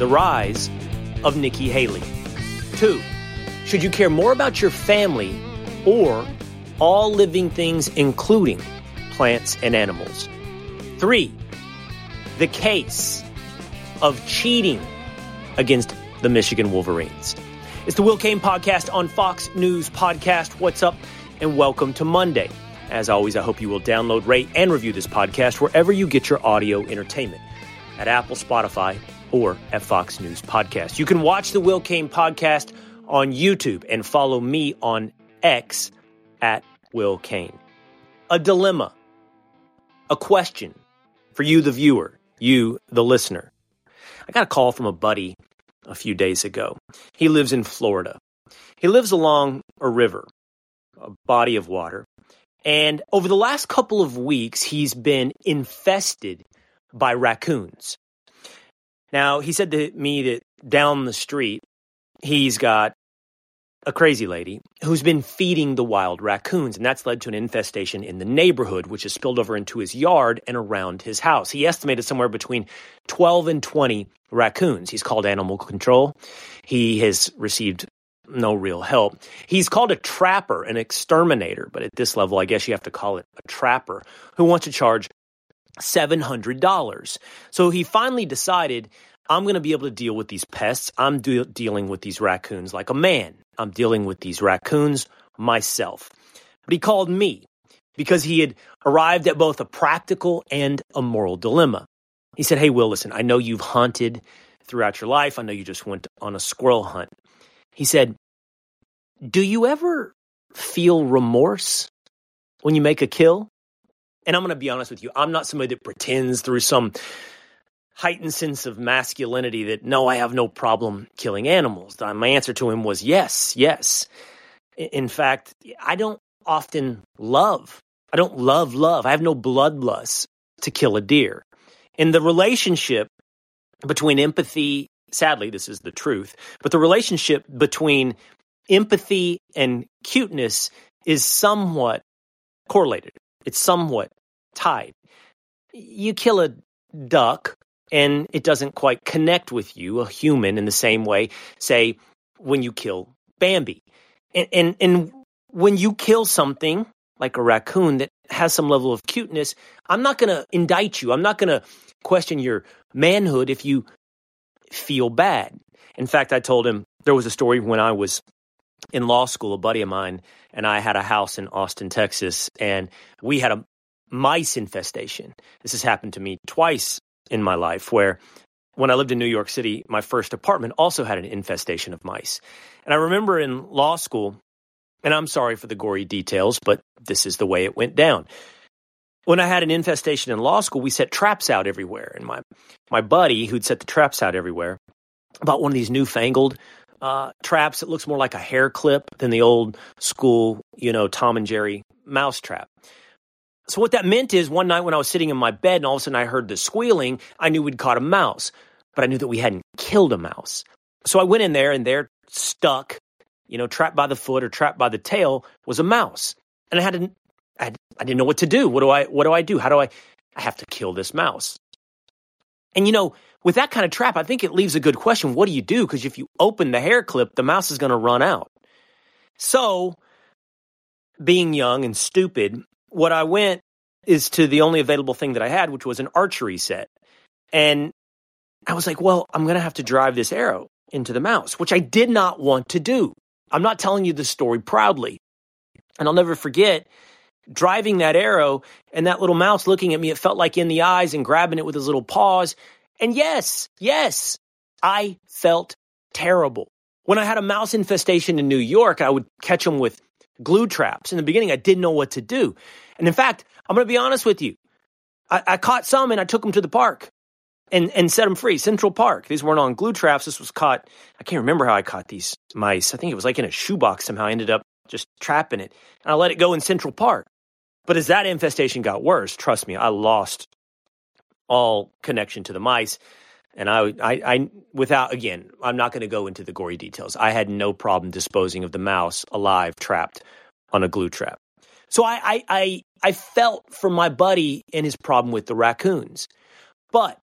the rise of Nikki Haley. Two, should you care more about your family or all living things, including plants and animals? Three, the case of cheating against the Michigan Wolverines. It's the Will Cain podcast on Fox News Podcast. What's up? And welcome to Monday. As always, I hope you will download, rate, and review this podcast wherever you get your audio entertainment at Apple, Spotify, or at Fox News Podcast. You can watch the Will Cain podcast on YouTube and follow me on X at Will Cain. A dilemma, a question for you, the viewer, you, the listener. I got a call from a buddy a few days ago. He lives in Florida. He lives along a river, a body of water. And over the last couple of weeks, he's been infested by raccoons. Now, he said to me that down the street, he's got a crazy lady who's been feeding the wild raccoons, and that's led to an infestation in the neighborhood, which has spilled over into his yard and around his house. He estimated somewhere between 12 and 20 raccoons. He's called animal control. He has received no real help. He's called a trapper, an exterminator, but at this level, I guess you have to call it a trapper who wants to charge $700. So he finally decided, I'm going to be able to deal with these pests. I'm de- dealing with these raccoons like a man. I'm dealing with these raccoons myself. But he called me because he had arrived at both a practical and a moral dilemma. He said, Hey, Will, listen, I know you've hunted throughout your life. I know you just went on a squirrel hunt. He said, Do you ever feel remorse when you make a kill? And I'm going to be honest with you, I'm not somebody that pretends through some heightened sense of masculinity that no, I have no problem killing animals. Uh, my answer to him was yes, yes. In fact, I don't often love, I don't love love. I have no bloodlust to kill a deer. In the relationship between empathy, sadly, this is the truth, but the relationship between empathy and cuteness is somewhat correlated. It's somewhat tied. You kill a duck and it doesn't quite connect with you, a human, in the same way, say, when you kill Bambi. And, and, and when you kill something like a raccoon that has some level of cuteness, I'm not going to indict you. I'm not going to question your manhood if you feel bad. In fact, I told him there was a story when I was in law school, a buddy of mine and I had a house in Austin, Texas, and we had a mice infestation. This has happened to me twice in my life where when I lived in New York City, my first apartment also had an infestation of mice. And I remember in law school, and I'm sorry for the gory details, but this is the way it went down. When I had an infestation in law school, we set traps out everywhere. And my, my buddy, who'd set the traps out everywhere, bought one of these newfangled uh, traps that looks more like a hair clip than the old school, you know, Tom and Jerry mouse trap. So what that meant is one night when I was sitting in my bed and all of a sudden I heard the squealing, I knew we'd caught a mouse, but I knew that we hadn't killed a mouse. So I went in there and there stuck, you know, trapped by the foot or trapped by the tail was a mouse. And I had to, I, I didn't know what to do. What do I, what do I do? How do I, I have to kill this mouse. And you know, with that kind of trap, I think it leaves a good question. What do you do? Because if you open the hair clip, the mouse is going to run out. So, being young and stupid, what I went is to the only available thing that I had, which was an archery set. And I was like, well, I'm going to have to drive this arrow into the mouse, which I did not want to do. I'm not telling you the story proudly. And I'll never forget driving that arrow and that little mouse looking at me. It felt like in the eyes and grabbing it with his little paws. And yes, yes, I felt terrible. When I had a mouse infestation in New York, I would catch them with glue traps. In the beginning, I didn't know what to do. And in fact, I'm going to be honest with you. I, I caught some and I took them to the park. and, and set them free. Central Park. These weren't on glue traps. This was caught. I can't remember how I caught these mice. I think it was like in a shoebox somehow. I ended up just trapping it. And I let it go in Central Park. But as that infestation got worse, trust me, I lost all connection to the mice. And I, I, I without, again, I'm not going to go into the gory details. I had no problem disposing of the mouse alive, trapped on a glue trap. So I, I, I, I felt for my buddy and his problem with the raccoons. But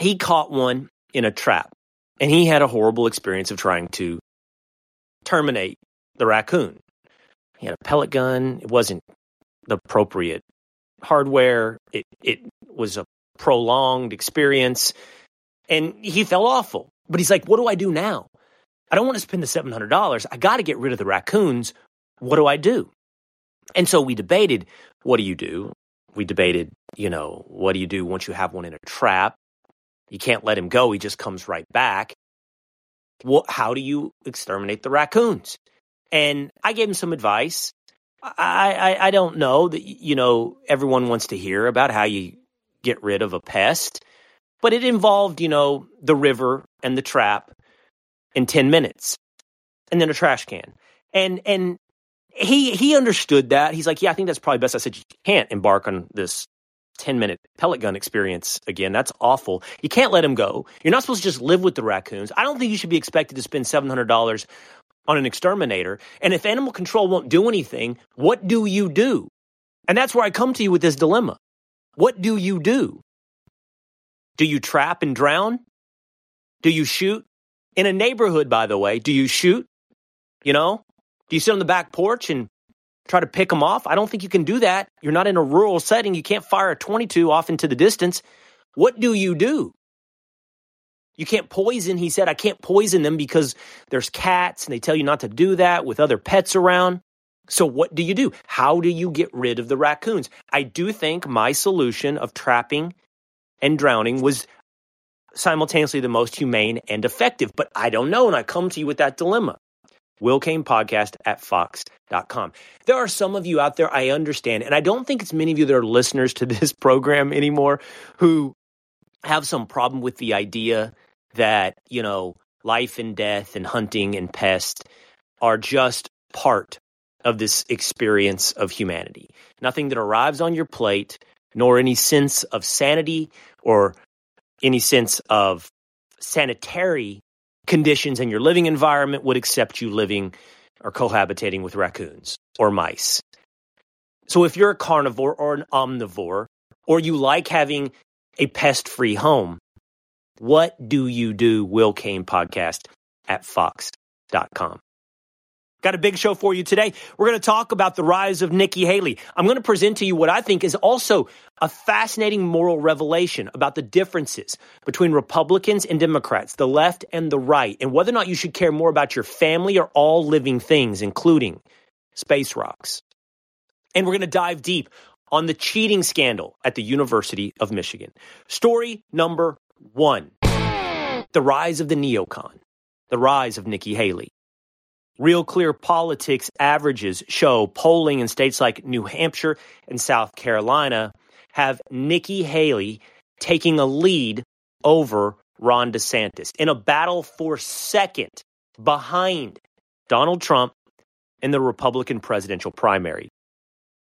he caught one in a trap and he had a horrible experience of trying to terminate the raccoon. He had a pellet gun. It wasn't the appropriate hardware. It, it was a prolonged experience and he felt awful. But he's like, what do I do now? I don't want to spend the $700. I got to get rid of the raccoons. What do I do? And so we debated, what do you do? We debated, you know, what do you do once you have one in a trap? You can't let him go. He just comes right back. Well, how do you exterminate the raccoons? And I gave him some advice. I, I, I don't know that, you know, everyone wants to hear about how you get rid of a pest, but it involved, you know, the river and the trap in 10 minutes and then a trash can. And, and he, he understood that. He's like, yeah, I think that's probably best. I said, you can't embark on this 10 minute pellet gun experience again. That's awful. You can't let him go. You're not supposed to just live with the raccoons. I don't think you should be expected to spend $700 on an exterminator. And if animal control won't do anything, what do you do? And that's where I come to you with this dilemma. What do you do? Do you trap and drown? Do you shoot? In a neighborhood, by the way, do you shoot? You know? Do you sit on the back porch and try to pick them off? I don't think you can do that. You're not in a rural setting. You can't fire a 22 off into the distance. What do you do? You can't poison, he said. I can't poison them because there's cats and they tell you not to do that with other pets around. So, what do you do? How do you get rid of the raccoons? I do think my solution of trapping and drowning was simultaneously the most humane and effective, but I don't know. And I come to you with that dilemma. Will Cain podcast at fox.com. There are some of you out there I understand, and I don't think it's many of you that are listeners to this program anymore who have some problem with the idea that, you know, life and death and hunting and pest are just part of this experience of humanity. Nothing that arrives on your plate, nor any sense of sanity or any sense of sanitary conditions in your living environment would accept you living or cohabitating with raccoons or mice. So if you're a carnivore or an omnivore, or you like having a pest free home, what do you do? Will Cain podcast at fox.com. Got a big show for you today. We're going to talk about the rise of Nikki Haley. I'm going to present to you what I think is also a fascinating moral revelation about the differences between Republicans and Democrats, the left and the right, and whether or not you should care more about your family or all living things, including space rocks. And we're going to dive deep on the cheating scandal at the University of Michigan. Story number one the rise of the neocon, the rise of Nikki Haley. Real Clear Politics averages show polling in states like New Hampshire and South Carolina have Nikki Haley taking a lead over Ron DeSantis in a battle for second behind Donald Trump in the Republican presidential primary.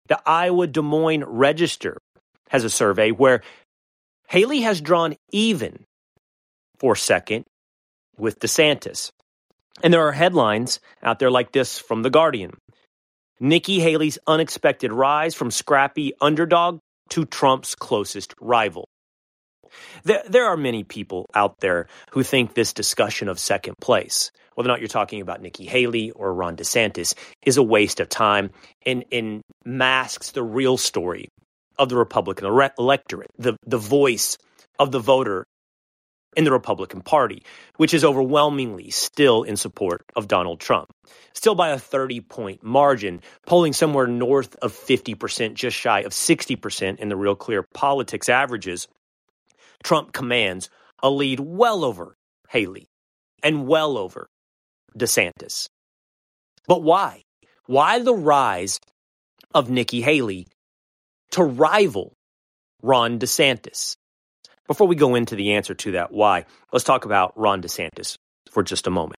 The Iowa Des Moines Register has a survey where Haley has drawn even for second with DeSantis. And there are headlines out there like this from The Guardian Nikki Haley's unexpected rise from scrappy underdog to Trump's closest rival. There, there are many people out there who think this discussion of second place, whether or not you're talking about Nikki Haley or Ron DeSantis, is a waste of time and, and masks the real story of the Republican electorate, the, the voice of the voter in the Republican Party, which is overwhelmingly still in support of Donald Trump. Still by a 30 point margin, polling somewhere north of 50%, just shy of 60% in the Real Clear Politics averages, Trump commands a lead well over Haley and well over DeSantis. But why? Why the rise of Nikki Haley to rival Ron DeSantis? Before we go into the answer to that why, let's talk about Ron DeSantis for just a moment.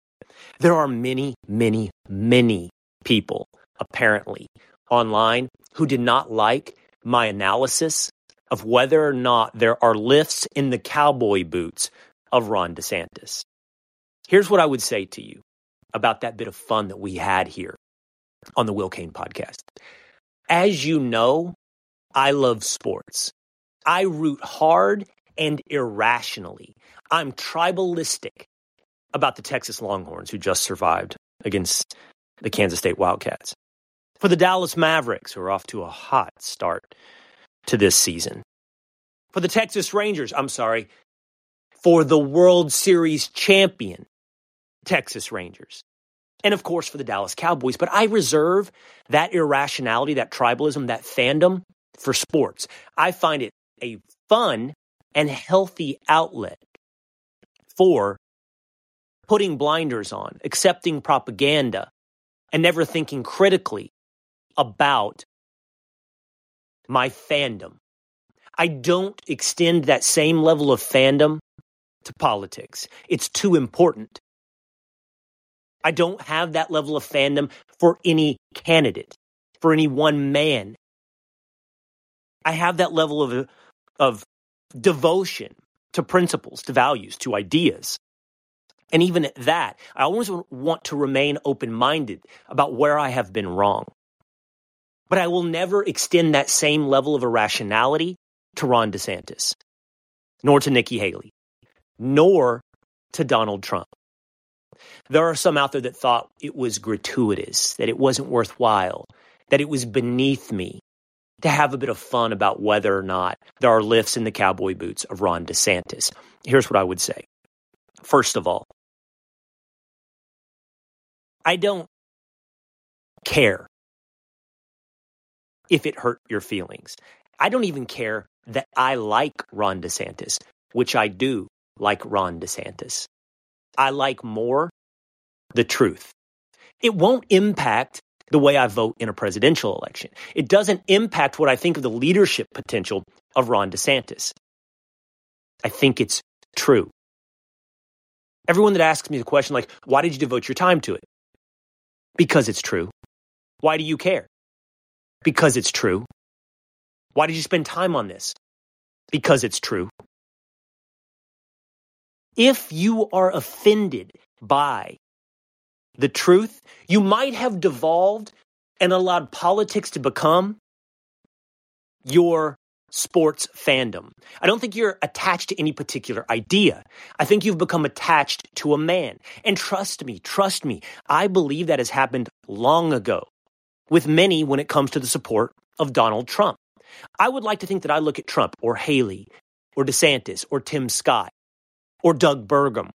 There are many, many, many people apparently online who did not like my analysis of whether or not there are lifts in the cowboy boots of Ron DeSantis. Here's what I would say to you about that bit of fun that we had here on the Will Cain podcast. As you know, I love sports. I root hard and irrationally. I'm tribalistic about the Texas Longhorns who just survived against the Kansas State Wildcats. For the Dallas Mavericks who are off to a hot start to this season. For the Texas Rangers, I'm sorry, for the World Series champion Texas Rangers. And of course for the Dallas Cowboys, but I reserve that irrationality, that tribalism, that fandom for sports. I find it a fun and healthy outlet for putting blinders on, accepting propaganda, and never thinking critically about my fandom. I don't extend that same level of fandom to politics. It's too important. I don't have that level of fandom for any candidate, for any one man. I have that level of, of devotion to principles, to values, to ideas. And even at that, I always want to remain open minded about where I have been wrong. But I will never extend that same level of irrationality to Ron DeSantis, nor to Nikki Haley, nor to Donald Trump. There are some out there that thought it was gratuitous, that it wasn't worthwhile, that it was beneath me to have a bit of fun about whether or not there are lifts in the cowboy boots of Ron DeSantis. Here's what I would say. First of all, I don't care if it hurt your feelings. I don't even care that I like Ron DeSantis, which I do like Ron DeSantis. I like more the truth. It won't impact the way I vote in a presidential election. It doesn't impact what I think of the leadership potential of Ron DeSantis. I think it's true. Everyone that asks me the question, like, why did you devote your time to it? Because it's true. Why do you care? Because it's true. Why did you spend time on this? Because it's true. If you are offended by the truth, you might have devolved and allowed politics to become your sports fandom. I don't think you're attached to any particular idea. I think you've become attached to a man. And trust me, trust me, I believe that has happened long ago with many when it comes to the support of Donald Trump. I would like to think that I look at Trump or Haley or DeSantis or Tim Scott or Doug Burgum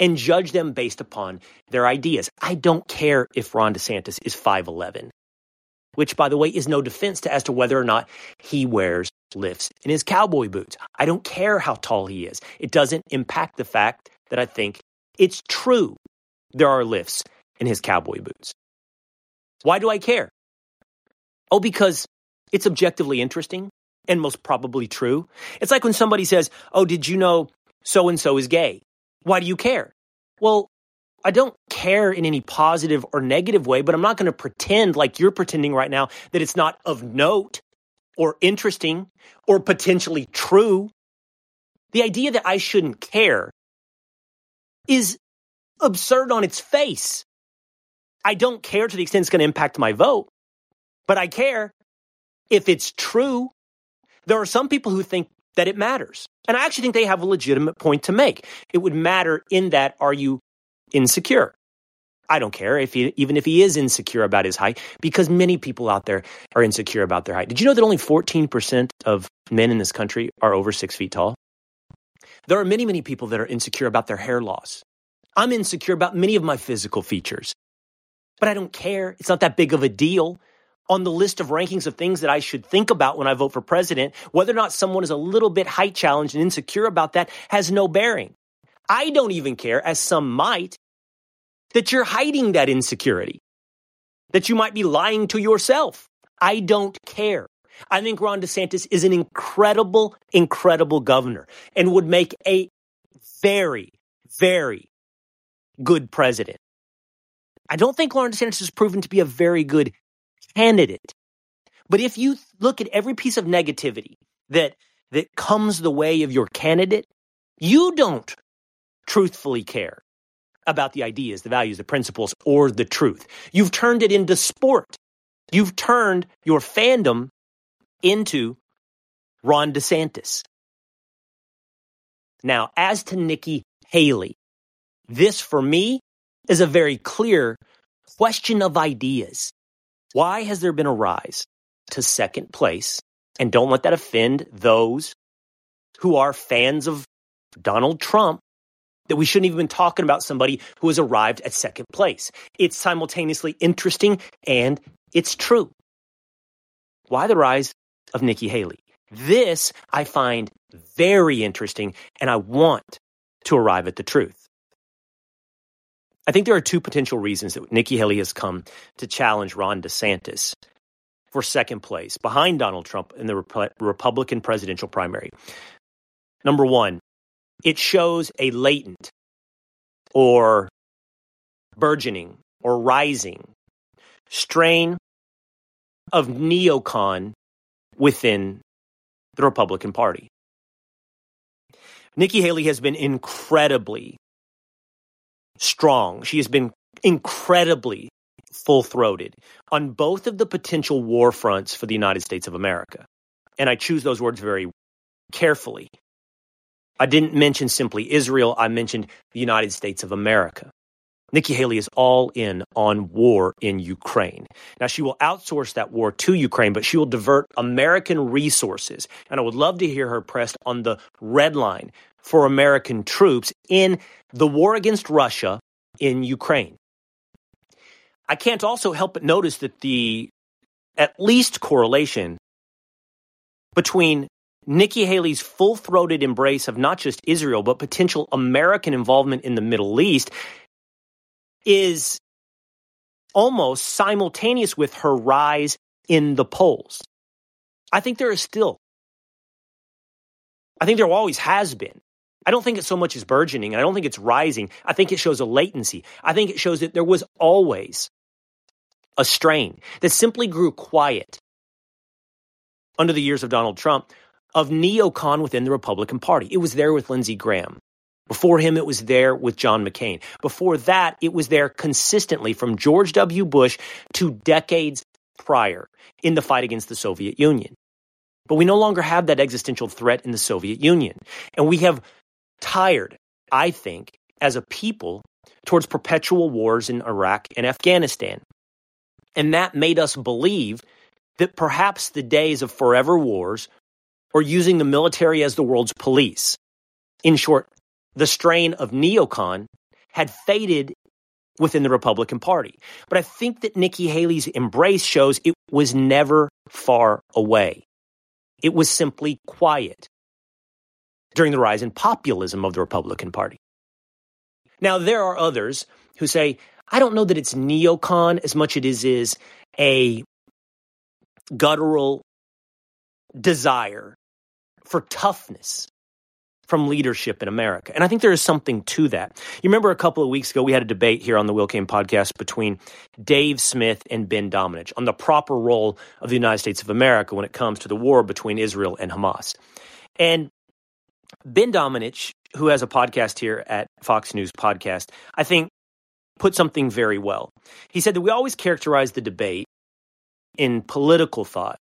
and judge them based upon their ideas. I don't care if Ron DeSantis is 5'11, which, by the way, is no defense to as to whether or not he wears lifts in his cowboy boots. I don't care how tall he is. It doesn't impact the fact that I think it's true there are lifts in his cowboy boots. Why do I care? Oh, because it's objectively interesting and most probably true. It's like when somebody says, Oh, did you know so and so is gay? Why do you care? Well, I don't care in any positive or negative way, but I'm not going to pretend like you're pretending right now that it's not of note or interesting or potentially true. The idea that I shouldn't care is absurd on its face. I don't care to the extent it's going to impact my vote, but I care if it's true. There are some people who think that it matters. And I actually think they have a legitimate point to make. It would matter in that are you insecure? I don't care if he, even if he is insecure about his height, because many people out there are insecure about their height. Did you know that only 14% of men in this country are over six feet tall? There are many, many people that are insecure about their hair loss. I'm insecure about many of my physical features, but I don't care. It's not that big of a deal on the list of rankings of things that I should think about when I vote for president, whether or not someone is a little bit height challenged and insecure about that has no bearing. I don't even care, as some might, that you're hiding that insecurity, that you might be lying to yourself. I don't care. I think Ron DeSantis is an incredible, incredible governor and would make a very, very good president. I don't think Ron DeSantis has proven to be a very good candidate. But if you look at every piece of negativity that that comes the way of your candidate, you don't truthfully care about the ideas, the values, the principles, or the truth. You've turned it into sport. You've turned your fandom into Ron DeSantis. Now, as to Nikki Haley, this for me is a very clear question of ideas. Why has there been a rise to second place? And don't let that offend those who are fans of Donald Trump that we shouldn't even be talking about somebody who has arrived at second place. It's simultaneously interesting and it's true. Why the rise of Nikki Haley? This I find very interesting and I want to arrive at the truth. I think there are two potential reasons that Nikki Haley has come to challenge Ron DeSantis for second place behind Donald Trump in the Rep- Republican presidential primary. Number one, it shows a latent or burgeoning or rising strain of neocon within the Republican Party. Nikki Haley has been incredibly strong. She has been incredibly full throated on both of the potential war fronts for the United States of America. And I choose those words very carefully. I didn't mention simply Israel, I mentioned the United States of America. Nikki Haley is all in on war in Ukraine. Now, she will outsource that war to Ukraine, but she will divert American resources. And I would love to hear her pressed on the red line for American troops in the war against Russia in Ukraine. I can't also help but notice that the at least correlation between Nikki Haley's full throated embrace of not just Israel, but potential American involvement in the Middle East is almost simultaneous with her rise in the polls. I think there is still, I think there always has been. I don't think it's so much as burgeoning. I don't think it's rising. I think it shows a latency. I think it shows that there was always a strain that simply grew quiet under the years of Donald Trump of neocon within the Republican Party. It was there with Lindsey Graham. Before him, it was there with John McCain. Before that, it was there consistently from George W. Bush to decades prior in the fight against the Soviet Union. But we no longer have that existential threat in the Soviet Union. And we have tired, I think, as a people towards perpetual wars in Iraq and Afghanistan. And that made us believe that perhaps the days of forever wars or using the military as the world's police, in short, the strain of neocon had faded within the Republican Party. But I think that Nikki Haley's embrace shows it was never far away. It was simply quiet during the rise in populism of the Republican Party. Now, there are others who say, I don't know that it's neocon as much as it is a guttural desire for toughness from leadership in America. And I think there is something to that. You remember a couple of weeks ago, we had a debate here on the Will Cain podcast between Dave Smith and Ben Domenech on the proper role of the United States of America when it comes to the war between Israel and Hamas. And Ben Domenech, who has a podcast here at Fox News Podcast, I think put something very well. He said that we always characterize the debate in political thought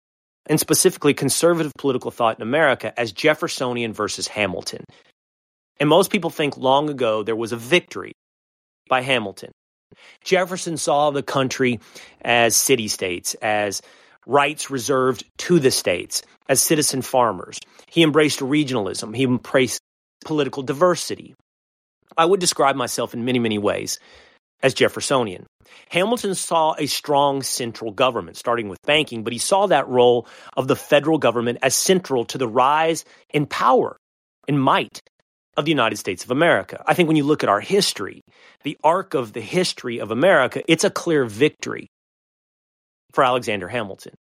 and specifically conservative political thought in America as Jeffersonian versus Hamilton. And most people think long ago there was a victory by Hamilton. Jefferson saw the country as city states, as rights reserved to the states, as citizen farmers. He embraced regionalism, he embraced political diversity. I would describe myself in many, many ways as Jeffersonian. Hamilton saw a strong central government, starting with banking, but he saw that role of the federal government as central to the rise in power and might of the United States of America. I think when you look at our history, the arc of the history of America, it's a clear victory for Alexander Hamilton.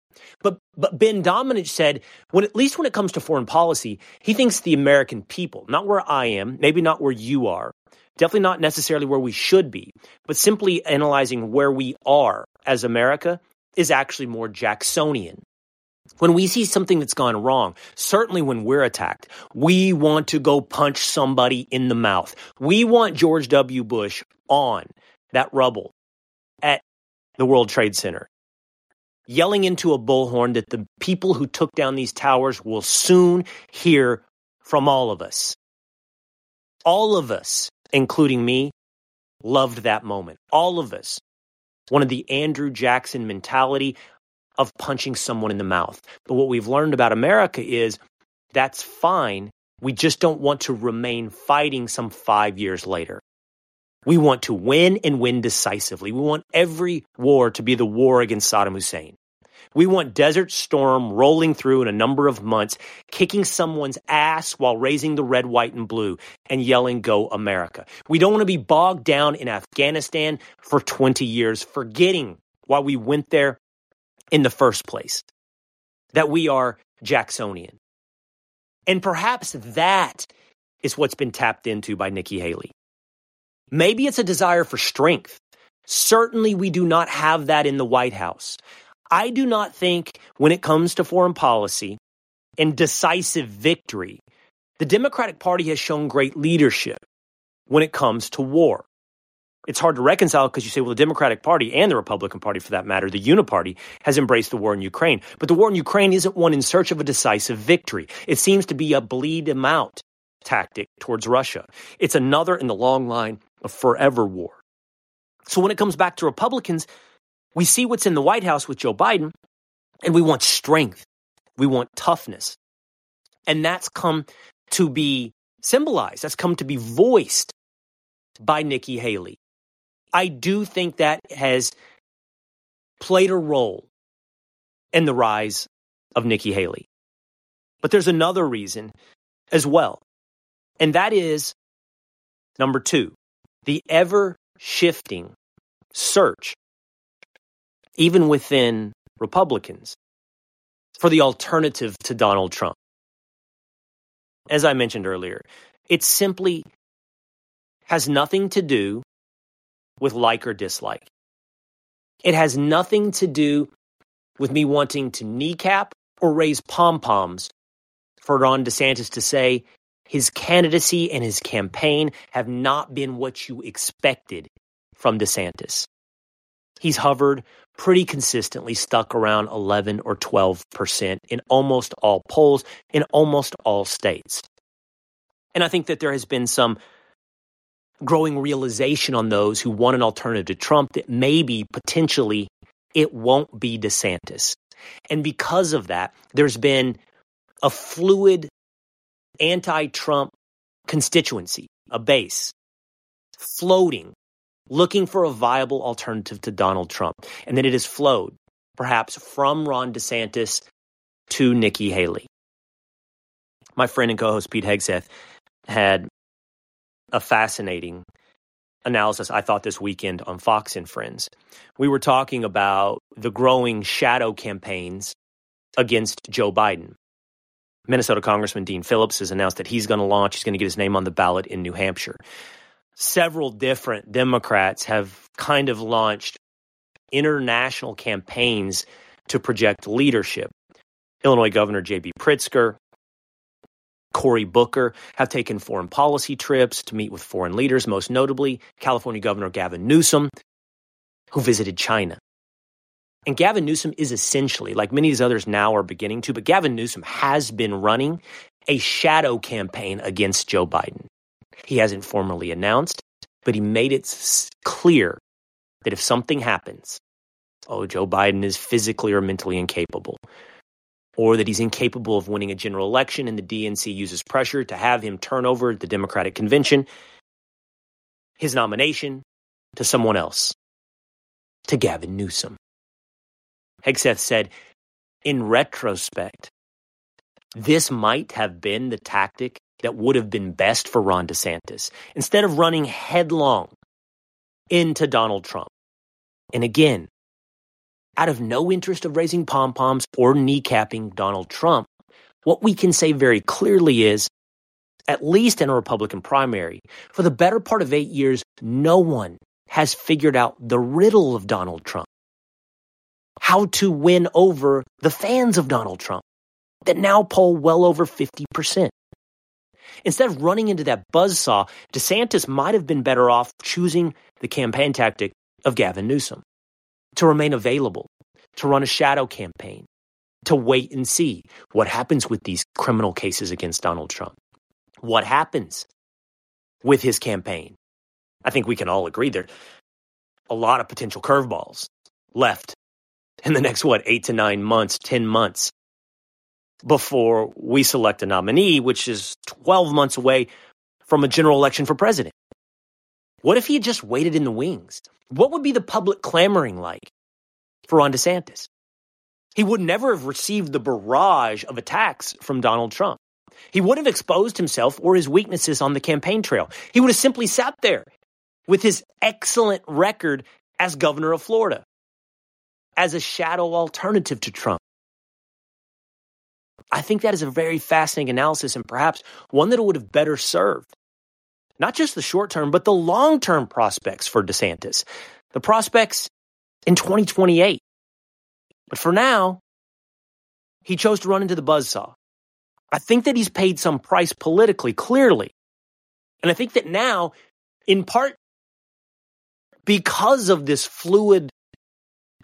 But but Ben Domenech said, when at least when it comes to foreign policy, he thinks the American people, not where I am, maybe not where you are, definitely not necessarily where we should be, but simply analyzing where we are as America is actually more Jacksonian. When we see something that's gone wrong, certainly when we're attacked, we want to go punch somebody in the mouth. We want George W. Bush on that rubble at the World Trade Center, yelling into a bullhorn that the people who took down these towers will soon hear from all of us. All of us, including me, loved that moment. All of us. One of the Andrew Jackson mentality of punching someone in the mouth. But what we've learned about America is that's fine. We just don't want to remain fighting some five years later. We want to win and win decisively. We want every war to be the war against Saddam Hussein. We want Desert Storm rolling through in a number of months, kicking someone's ass while raising the red, white, and blue and yelling, Go America. We don't want to be bogged down in Afghanistan for 20 years, forgetting why we went there in the first place, that we are Jacksonian. And perhaps that is what's been tapped into by Nikki Haley. Maybe it's a desire for strength. Certainly, we do not have that in the White House. I do not think when it comes to foreign policy and decisive victory, the Democratic Party has shown great leadership when it comes to war. It's hard to reconcile because you say, well, the Democratic Party and the Republican Party, for that matter, the Uniparty, has embraced the war in Ukraine. But the war in Ukraine isn't one in search of a decisive victory. It seems to be a bleed them out tactic towards Russia. It's another in the long line of forever war. So when it comes back to Republicans, we see what's in the White House with Joe Biden, and we want strength. We want toughness. And that's come to be symbolized, that's come to be voiced by Nikki Haley. I do think that has played a role in the rise of Nikki Haley. But there's another reason as well. And that is number two, the ever shifting search, even within Republicans, for the alternative to Donald Trump. As I mentioned earlier, it simply has nothing to do with like or dislike. It has nothing to do with me wanting to kneecap or raise pom poms for Ron DeSantis to say his candidacy and his campaign have not been what you expected from DeSantis. He's hovered pretty consistently, stuck around 11 or 12% in almost all polls in almost all states. And I think that there has been some growing realization on those who want an alternative to Trump that maybe potentially it won't be DeSantis. And because of that, there's been a fluid anti Trump constituency, a base, floating, looking for a viable alternative to Donald Trump. And then it has flowed, perhaps from Ron DeSantis to Nikki Haley. My friend and co host Pete Hegseth had a fascinating analysis I thought this weekend on Fox and Friends. We were talking about the growing shadow campaigns against Joe Biden. Minnesota Congressman Dean Phillips has announced that he's going to launch, he's going to get his name on the ballot in New Hampshire. Several different Democrats have kind of launched international campaigns to project leadership. Illinois Governor J.B. Pritzker, Cory Booker have taken foreign policy trips to meet with foreign leaders, most notably California Governor Gavin Newsom, who visited China. And Gavin Newsom is essentially, like many of these others now are beginning to, but Gavin Newsom has been running a shadow campaign against Joe Biden. He hasn't formally announced, but he made it clear that if something happens, oh, Joe Biden is physically or mentally incapable, or that he's incapable of winning a general election and the DNC uses pressure to have him turn over the Democratic convention, his nomination to someone else, to Gavin Newsom. Hegseth said, in retrospect, this might have been the tactic that would have been best for Ron DeSantis instead of running headlong into Donald Trump. And again, out of no interest of raising pom poms or kneecapping Donald Trump, what we can say very clearly is, at least in a Republican primary, for the better part of eight years, no one has figured out the riddle of Donald Trump. How to win over the fans of Donald Trump that now poll well over 50%. Instead of running into that buzzsaw, DeSantis might have been better off choosing the campaign tactic of Gavin Newsom to remain available, to run a shadow campaign, to wait and see what happens with these criminal cases against Donald Trump. What happens with his campaign? I think we can all agree there are a lot of potential curveballs left in the next, what, eight to nine months, 10 months before we select a nominee, which is 12 months away from a general election for president. What if he had just waited in the wings? What would be the public clamoring like for Ron DeSantis? He would never have received the barrage of attacks from Donald Trump. He would have exposed himself or his weaknesses on the campaign trail. He would have simply sat there with his excellent record as governor of Florida, as a shadow alternative to Trump. I think that is a very fascinating analysis and perhaps one that would have better served not just the short term, but the long term prospects for DeSantis, the prospects in 2028. But for now, he chose to run into the buzzsaw. I think that he's paid some price politically, clearly. And I think that now, in part because of this fluid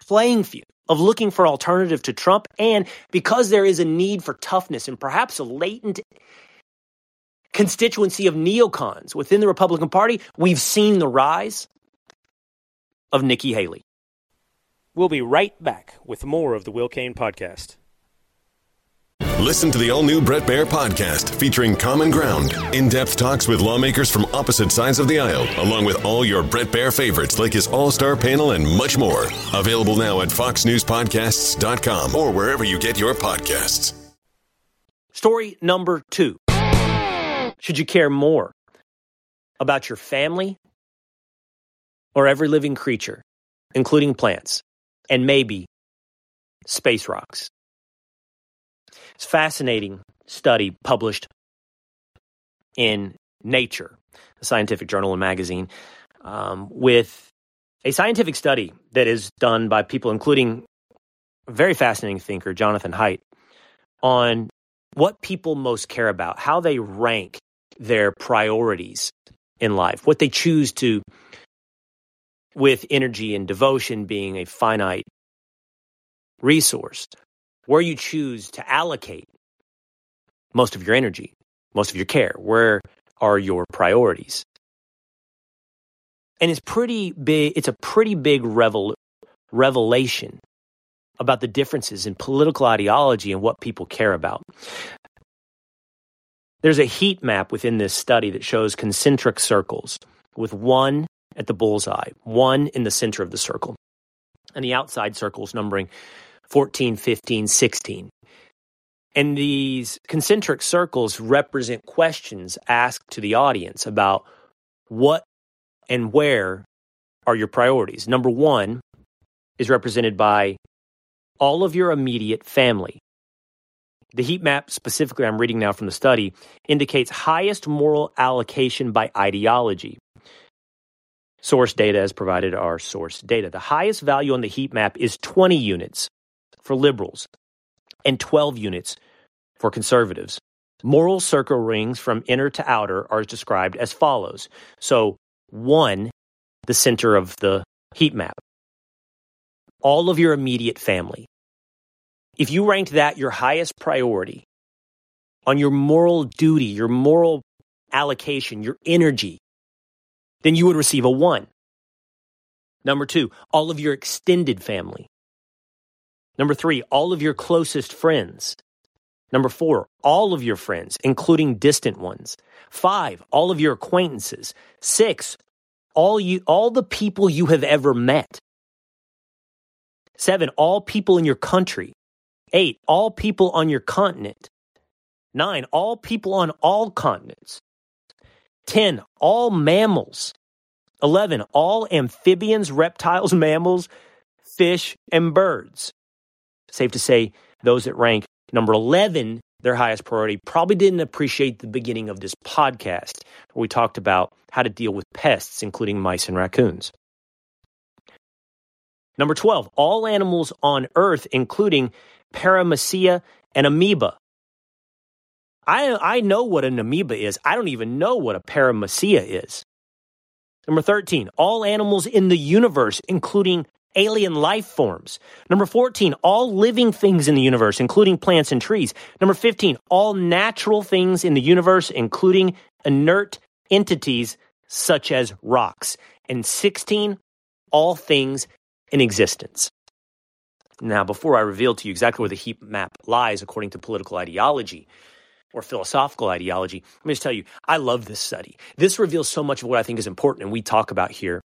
playing field of looking for alternative to Trump and because there is a need for toughness and perhaps a latent constituency of neocons within the Republican Party, we've seen the rise of Nikki Haley. We'll be right back with more of the Will Cain podcast. Listen to the all new Bret Baier podcast featuring Common Ground, in depth talks with lawmakers from opposite sides of the aisle, along with all your Bret Baier favorites like his all star panel and much more. Available now at FoxNewsPodcasts.com or wherever you get your podcasts. Story number two Should you care more about your family or every living creature, including plants, and maybe space rocks? It's fascinating study published in Nature, a scientific journal and magazine, um, with a scientific study that is done by people, including a very fascinating thinker, Jonathan Haidt, on what people most care about, how they rank their priorities in life, what they choose to, with energy and devotion being a finite resource, where you choose to allocate most of your energy, most of your care. Where are your priorities? And it's pretty big, it's a pretty big revel, revelation about the differences in political ideology and what people care about. There's a heat map within this study that shows concentric circles with one at the bullseye, one in the center of the circle, and the outside circles numbering 14, 15, 16. And these concentric circles represent questions asked to the audience about what and where are your priorities. Number one is represented by all of your immediate family. The heat map, specifically, I'm reading now from the study, indicates highest moral allocation by ideology. Source data as provided are source data. The highest value on the heat map is 20 units for liberals and 12 units for conservatives. Moral circle rings from inner to outer are described as follows. So, one, the center of the heat map, all of your immediate family. If you ranked that your highest priority on your moral duty, your moral allocation, your energy, then you would receive a one. Number two, all of your extended family. Number three, all of your closest friends. Number four, all of your friends, including distant ones. Five, all of your acquaintances. Six, all you, all the people you have ever met. Seven, all people in your country. Eight, all people on your continent. Nine, all people on all continents. 10, all mammals. 11, all amphibians, reptiles, mammals, fish, and birds. Safe to say, those that rank number 11, their highest priority, probably didn't appreciate the beginning of this podcast where we talked about how to deal with pests, including mice and raccoons. Number 12, all animals on Earth, including Paramecia and amoeba. I, I know what an amoeba is. I don't even know what a Paramecia is. Number 13, all animals in the universe, including alien life forms. Number 14, all living things in the universe, including plants and trees. Number 15, all natural things in the universe, including inert entities such as rocks. And 16, all things in existence. Now, before I reveal to you exactly where the heat map lies according to political ideology, or philosophical ideology. Let me just tell you, I love this study. This reveals so much of what I think is important and we talk about here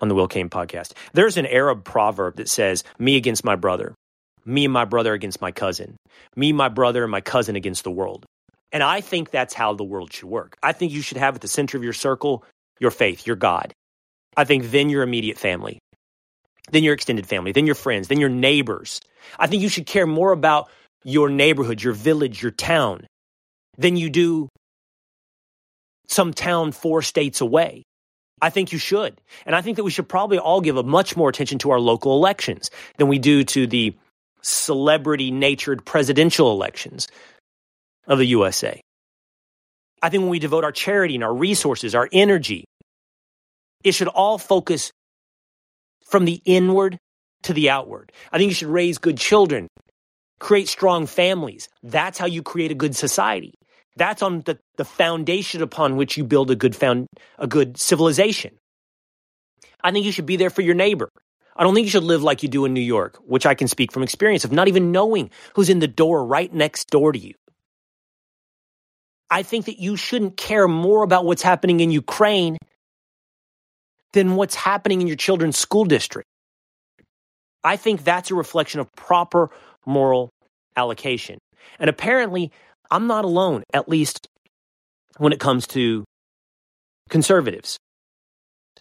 on the Will Cain podcast. There's an Arab proverb that says, Me against my brother, me and my brother against my cousin, me, my brother, and my cousin against the world. And I think that's how the world should work. I think you should have at the center of your circle your faith, your God. I think then your immediate family, then your extended family, then your friends, then your neighbors. I think you should care more about your neighborhood, your village, your town than you do some town four states away. I think you should. And I think that we should probably all give a much more attention to our local elections than we do to the celebrity natured presidential elections of the USA. I think when we devote our charity and our resources, our energy, it should all focus from the inward to the outward. I think you should raise good children, create strong families. That's how you create a good society. That's on the, the foundation upon which you build a good found, a good civilization. I think you should be there for your neighbor. I don't think you should live like you do in New York, which I can speak from experience of not even knowing who's in the door right next door to you. I think that you shouldn't care more about what's happening in Ukraine than what's happening in your children's school district. I think that's a reflection of proper moral allocation. And apparently, I'm not alone, at least when it comes to conservatives.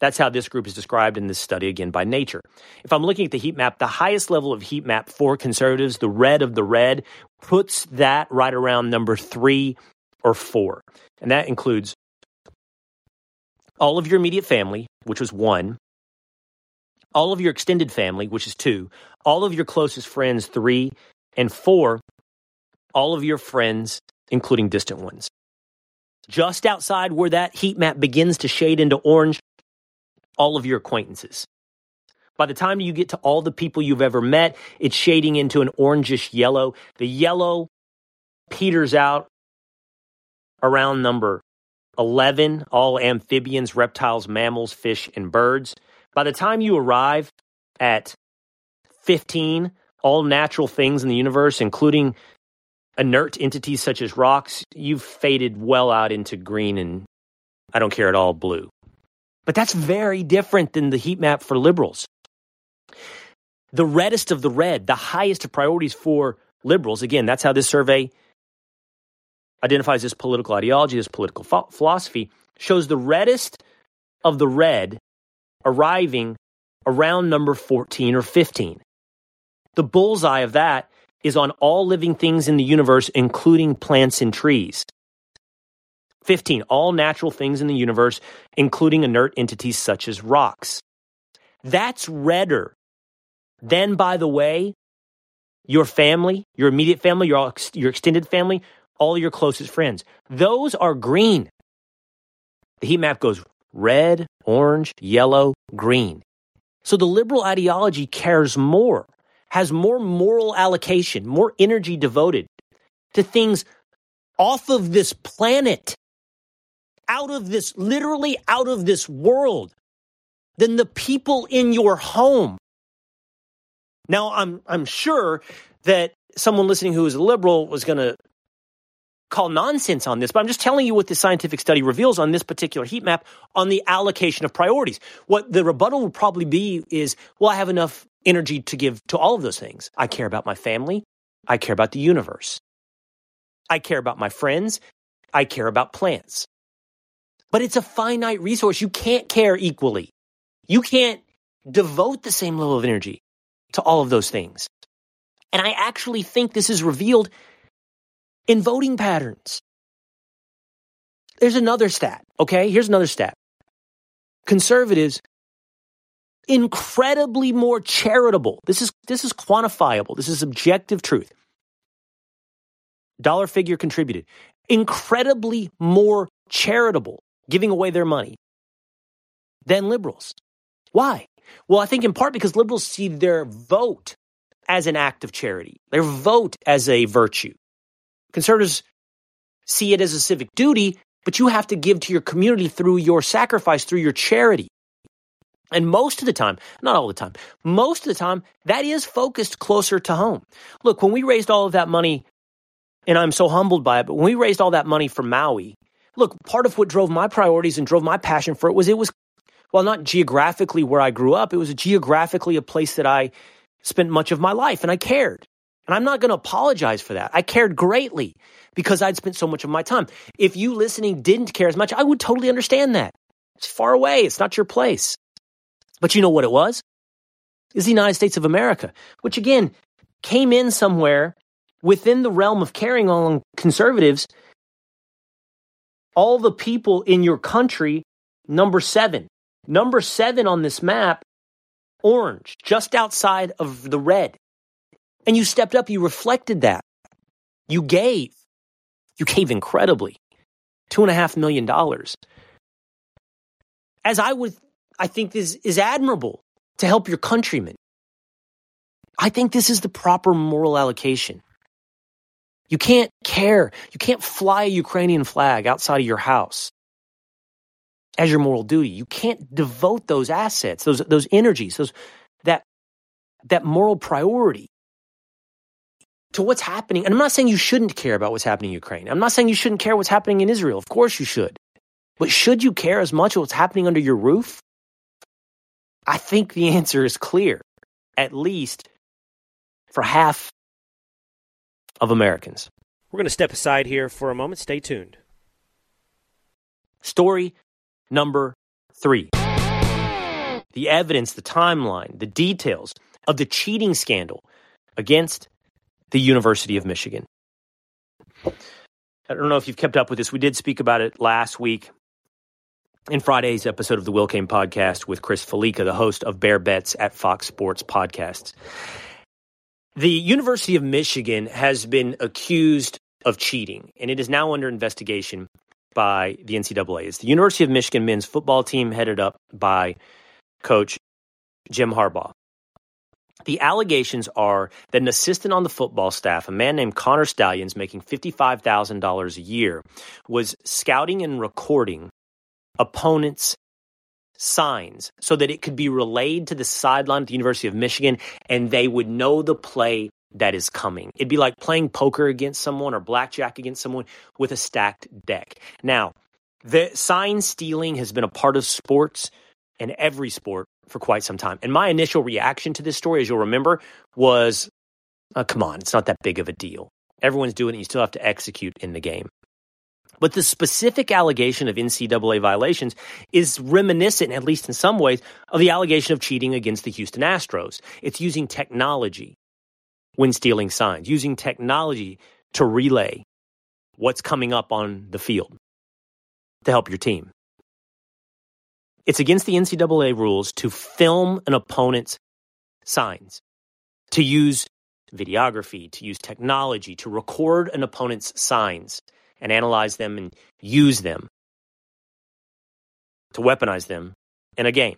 That's how this group is described in this study again by Nature. If I'm looking at the heat map, the highest level of heat map for conservatives, the red of the red, puts that right around number three or four. And that includes all of your immediate family, which was one, all of your extended family, which is two, all of your closest friends, three, and four, all of your friends, including distant ones. Just outside where that heat map begins to shade into orange, all of your acquaintances. By the time you get to all the people you've ever met, it's shading into an orangish yellow. The yellow peters out around number 11, all amphibians, reptiles, mammals, fish, and birds. By the time you arrive at 15, all natural things in the universe, including inert entities such as rocks, you've faded well out into green and I don't care at all blue. But that's very different than the heat map for liberals. The reddest of the red, the highest of priorities for liberals, again, that's how this survey identifies this political ideology, this political ph- philosophy, shows the reddest of the red arriving around number 14 or 15. The bullseye of that is on all living things in the universe, including plants and trees. 15. All natural things in the universe, including inert entities such as rocks. That's redder. Then, by the way, your family, your immediate family, your, your extended family, all your closest friends. Those are green. The heat map goes red, orange, yellow, green. So the liberal ideology cares more has more moral allocation, more energy devoted to things off of this planet, out of this, literally out of this world, than the people in your home. Now, I'm, I'm sure that someone listening who is a liberal was going to call nonsense on this, but I'm just telling you what the scientific study reveals on this particular heat map on the allocation of priorities. What the rebuttal would probably be is, well, I have enough energy to give to all of those things. I care about my family. I care about the universe. I care about my friends. I care about plants. But it's a finite resource. You can't care equally. You can't devote the same level of energy to all of those things. And I actually think this is revealed in voting patterns. There's another stat, okay? Here's another stat. Conservatives incredibly more charitable. This is this is quantifiable. This is objective truth. Dollar figure contributed. Incredibly more charitable giving away their money than liberals. Why? Well, I think in part because liberals see their vote as an act of charity, their vote as a virtue. Conservatives see it as a civic duty, but you have to give to your community through your sacrifice, through your charity. And most of the time, not all the time, most of the time, that is focused closer to home. Look, when we raised all of that money, and I'm so humbled by it, but when we raised all that money for Maui, look, part of what drove my priorities and drove my passion for it was it was, well, not geographically where I grew up, it was geographically a place that I spent much of my life and I cared. And I'm not going to apologize for that. I cared greatly because I'd spent so much of my time. If you listening didn't care as much, I would totally understand that. It's far away. It's not your place. But you know what it was? Is the United States of America, which again came in somewhere within the realm of carrying on conservatives. All the people in your country, number seven. Number seven on this map, orange, just outside of the red. And you stepped up, you reflected that. You gave. You gave incredibly. Two and a half million dollars. As I would I think this is admirable to help your countrymen. I think this is the proper moral allocation. You can't care. You can't fly a Ukrainian flag outside of your house as your moral duty. You can't devote those assets, those those energies, those that that moral priority to what's happening. And I'm not saying you shouldn't care about what's happening in Ukraine. I'm not saying you shouldn't care what's happening in Israel. Of course you should. But should you care as much what's happening under your roof? I think the answer is clear, at least for half of Americans. We're going to step aside here for a moment. Stay tuned. Story number three the evidence, the timeline, the details of the cheating scandal against the University of Michigan. I don't know if you've kept up with this. We did speak about it last week in Friday's episode of the Will Cain podcast with Chris Fallica, the host of Bear Bets at Fox Sports Podcasts. The University of Michigan has been accused of cheating, and it is now under investigation by the NCAA. It's the University of Michigan men's football team headed up by coach Jim Harbaugh. The allegations are that an assistant on the football staff, a man named Connor Stalions, making $55,000 a year, was scouting and recording opponents' signs so that it could be relayed to the sideline at the University of Michigan and they would know the play that is coming. It'd be like playing poker against someone or blackjack against someone with a stacked deck. Now, the sign stealing has been a part of sports and every sport for quite some time. And my initial reaction to this story, as you'll remember, was oh, come on, it's not that big of a deal. Everyone's doing it, you still have to execute in the game. But the specific allegation of NCAA violations is reminiscent, at least in some ways, of the allegation of cheating against the Houston Astros. It's using technology when stealing signs, using technology to relay what's coming up on the field to help your team. It's against the NCAA rules to film an opponent's signs, to use videography, to use technology, to record an opponent's signs and analyze them and use them to weaponize them in a game.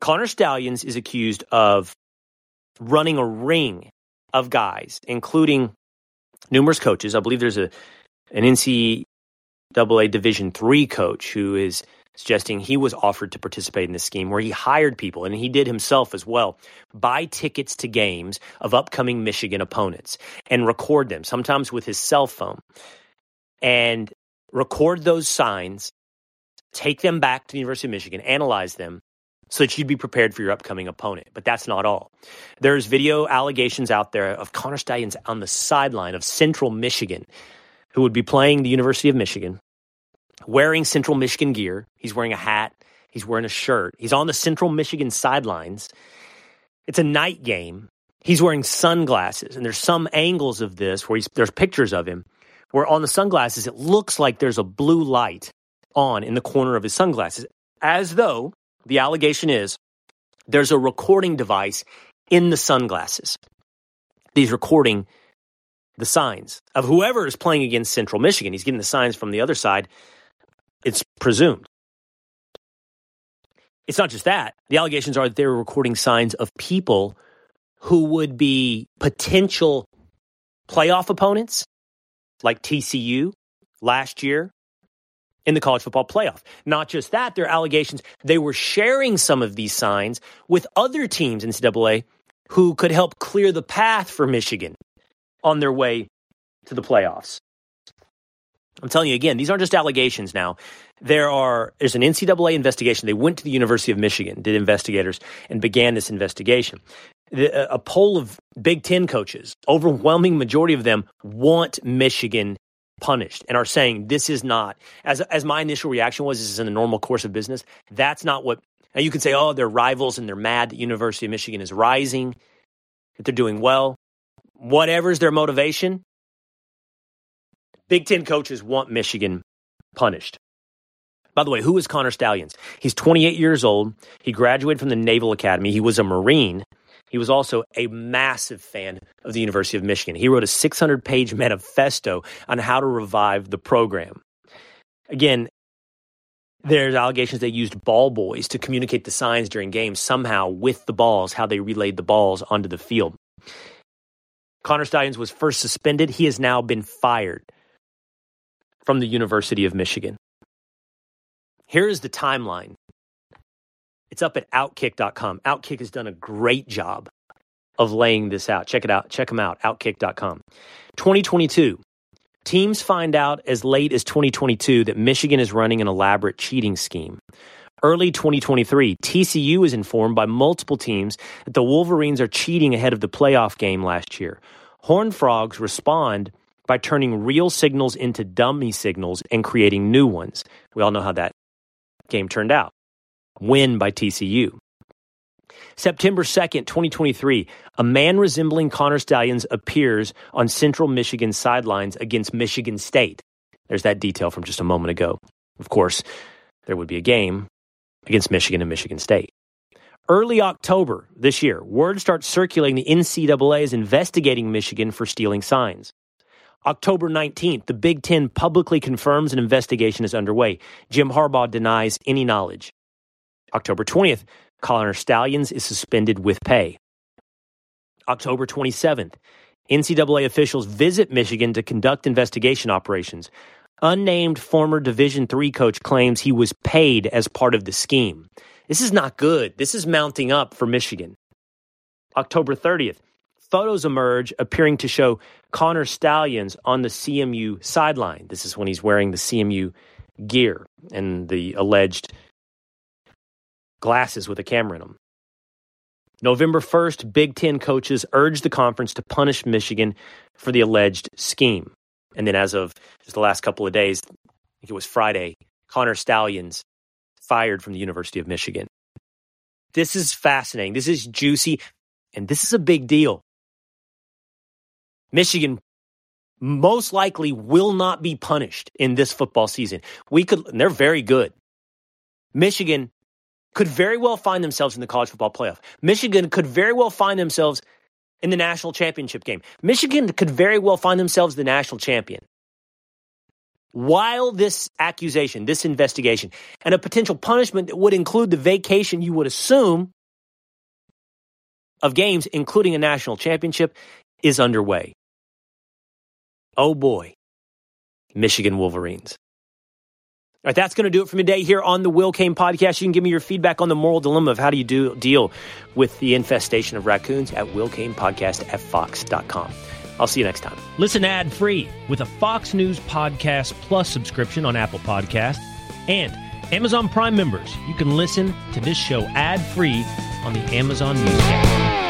Connor Stalions is accused of running a ring of guys, including numerous coaches. I believe there's a an NCAA Division three coach who is suggesting he was offered to participate in this scheme where he hired people, and he did himself as well, buy tickets to games of upcoming Michigan opponents and record them, sometimes with his cell phone, and record those signs, take them back to the University of Michigan, analyze them. So that you'd be prepared for your upcoming opponent. But that's not all. There's video allegations out there of Connor Stalions on the sideline of Central Michigan, who would be playing the University of Michigan wearing Central Michigan gear. He's wearing a hat He's wearing a shirt. He's on the Central Michigan sidelines. It's a night game. He's wearing sunglasses, and there's some angles of this where there's pictures of him where on the sunglasses it looks like there's a blue light on in the corner of his sunglasses, as though the allegation is there's a recording device in the sunglasses. He's recording the signs of whoever is playing against Central Michigan. He's getting the signs from the other side. It's presumed. It's not just that. The allegations are that they were recording signs of people who would be potential playoff opponents, like TCU last year in the college football playoff. Not just that, their allegations, they were sharing some of these signs with other teams in NCAA who could help clear the path for Michigan on their way to the playoffs. I'm telling you again, these aren't just allegations now. There are there's an NCAA investigation. They went to the University of Michigan, did investigators, and began this investigation. The, a poll of Big Ten coaches, overwhelming majority of them want Michigan punished and are saying this is not as as my initial reaction was this is in the normal course of business. That's not what now you can say, oh, they're rivals and they're mad that University of Michigan is rising, that they're doing well. Whatever's their motivation, Big Ten coaches want Michigan punished. By the way, who is Connor Stalions? He's 28 years old. He graduated from the Naval Academy. He was a Marine. He was also a massive fan of the University of Michigan. He wrote a 600 page manifesto on how to revive the program. Again, there's allegations they used ball boys to communicate the signs during games somehow with the balls, how they relayed the balls onto the field. Connor Stalions was first suspended. He has now been fired from the University of Michigan. Here is the timeline. It's up at outkick.com. Outkick has done a great job of laying this out. Check it out. Check them out. Outkick.com. 2022. Teams find out as late as 2022 that Michigan is running an elaborate cheating scheme. Early 2023, TCU is informed by multiple teams that the Wolverines are cheating ahead of the playoff game last year. Horned Frogs respond by turning real signals into dummy signals and creating new ones. We all know how that game turned out. Win by TCU. September 2nd, 2023, a man resembling Connor Stalions appears on Central Michigan sidelines against Michigan State. There's that detail from just a moment ago. Of course, there would be a game against Michigan and Michigan State. Early October this year, word starts circulating the NCAA is investigating Michigan for stealing signs. October 19th, the Big Ten publicly confirms an investigation is underway. Jim Harbaugh denies any knowledge. October 20th, Connor Stalions is suspended with pay. October 27th, NCAA officials visit Michigan to conduct investigation operations. Unnamed former Division III coach claims he was paid as part of the scheme. This is not good. This is mounting up for Michigan. October 30th, photos emerge appearing to show Connor Stalions on the CMU sideline. This is when he's wearing the CMU gear and the alleged glasses with a camera in them. November 1st, Big Ten coaches urged the conference to punish Michigan for the alleged scheme. And then, as of just the last couple of days, I think it was Friday, Connor Stalions fired from the University of Michigan. This is fascinating. This is juicy. And this is a big deal. Michigan most likely will not be punished in this football season. We could, they're very good. Michigan could very well find themselves in the college football playoff. Michigan could very well find themselves in the national championship game. Michigan could very well find themselves the national champion. While this accusation, this investigation, and a potential punishment that would include the vacation you would assume of games, including a national championship, is underway. Oh boy, Michigan Wolverines. All right, that's going to do it for today here on the Will Cain podcast. You can give me your feedback on the moral dilemma of how do you do, deal with the infestation of raccoons at willcainpodcast at fox.com. I'll see you next time. Listen ad free with a Fox News Podcast Plus subscription on Apple Podcast and Amazon Prime members. You can listen to this show ad free on the Amazon Music app.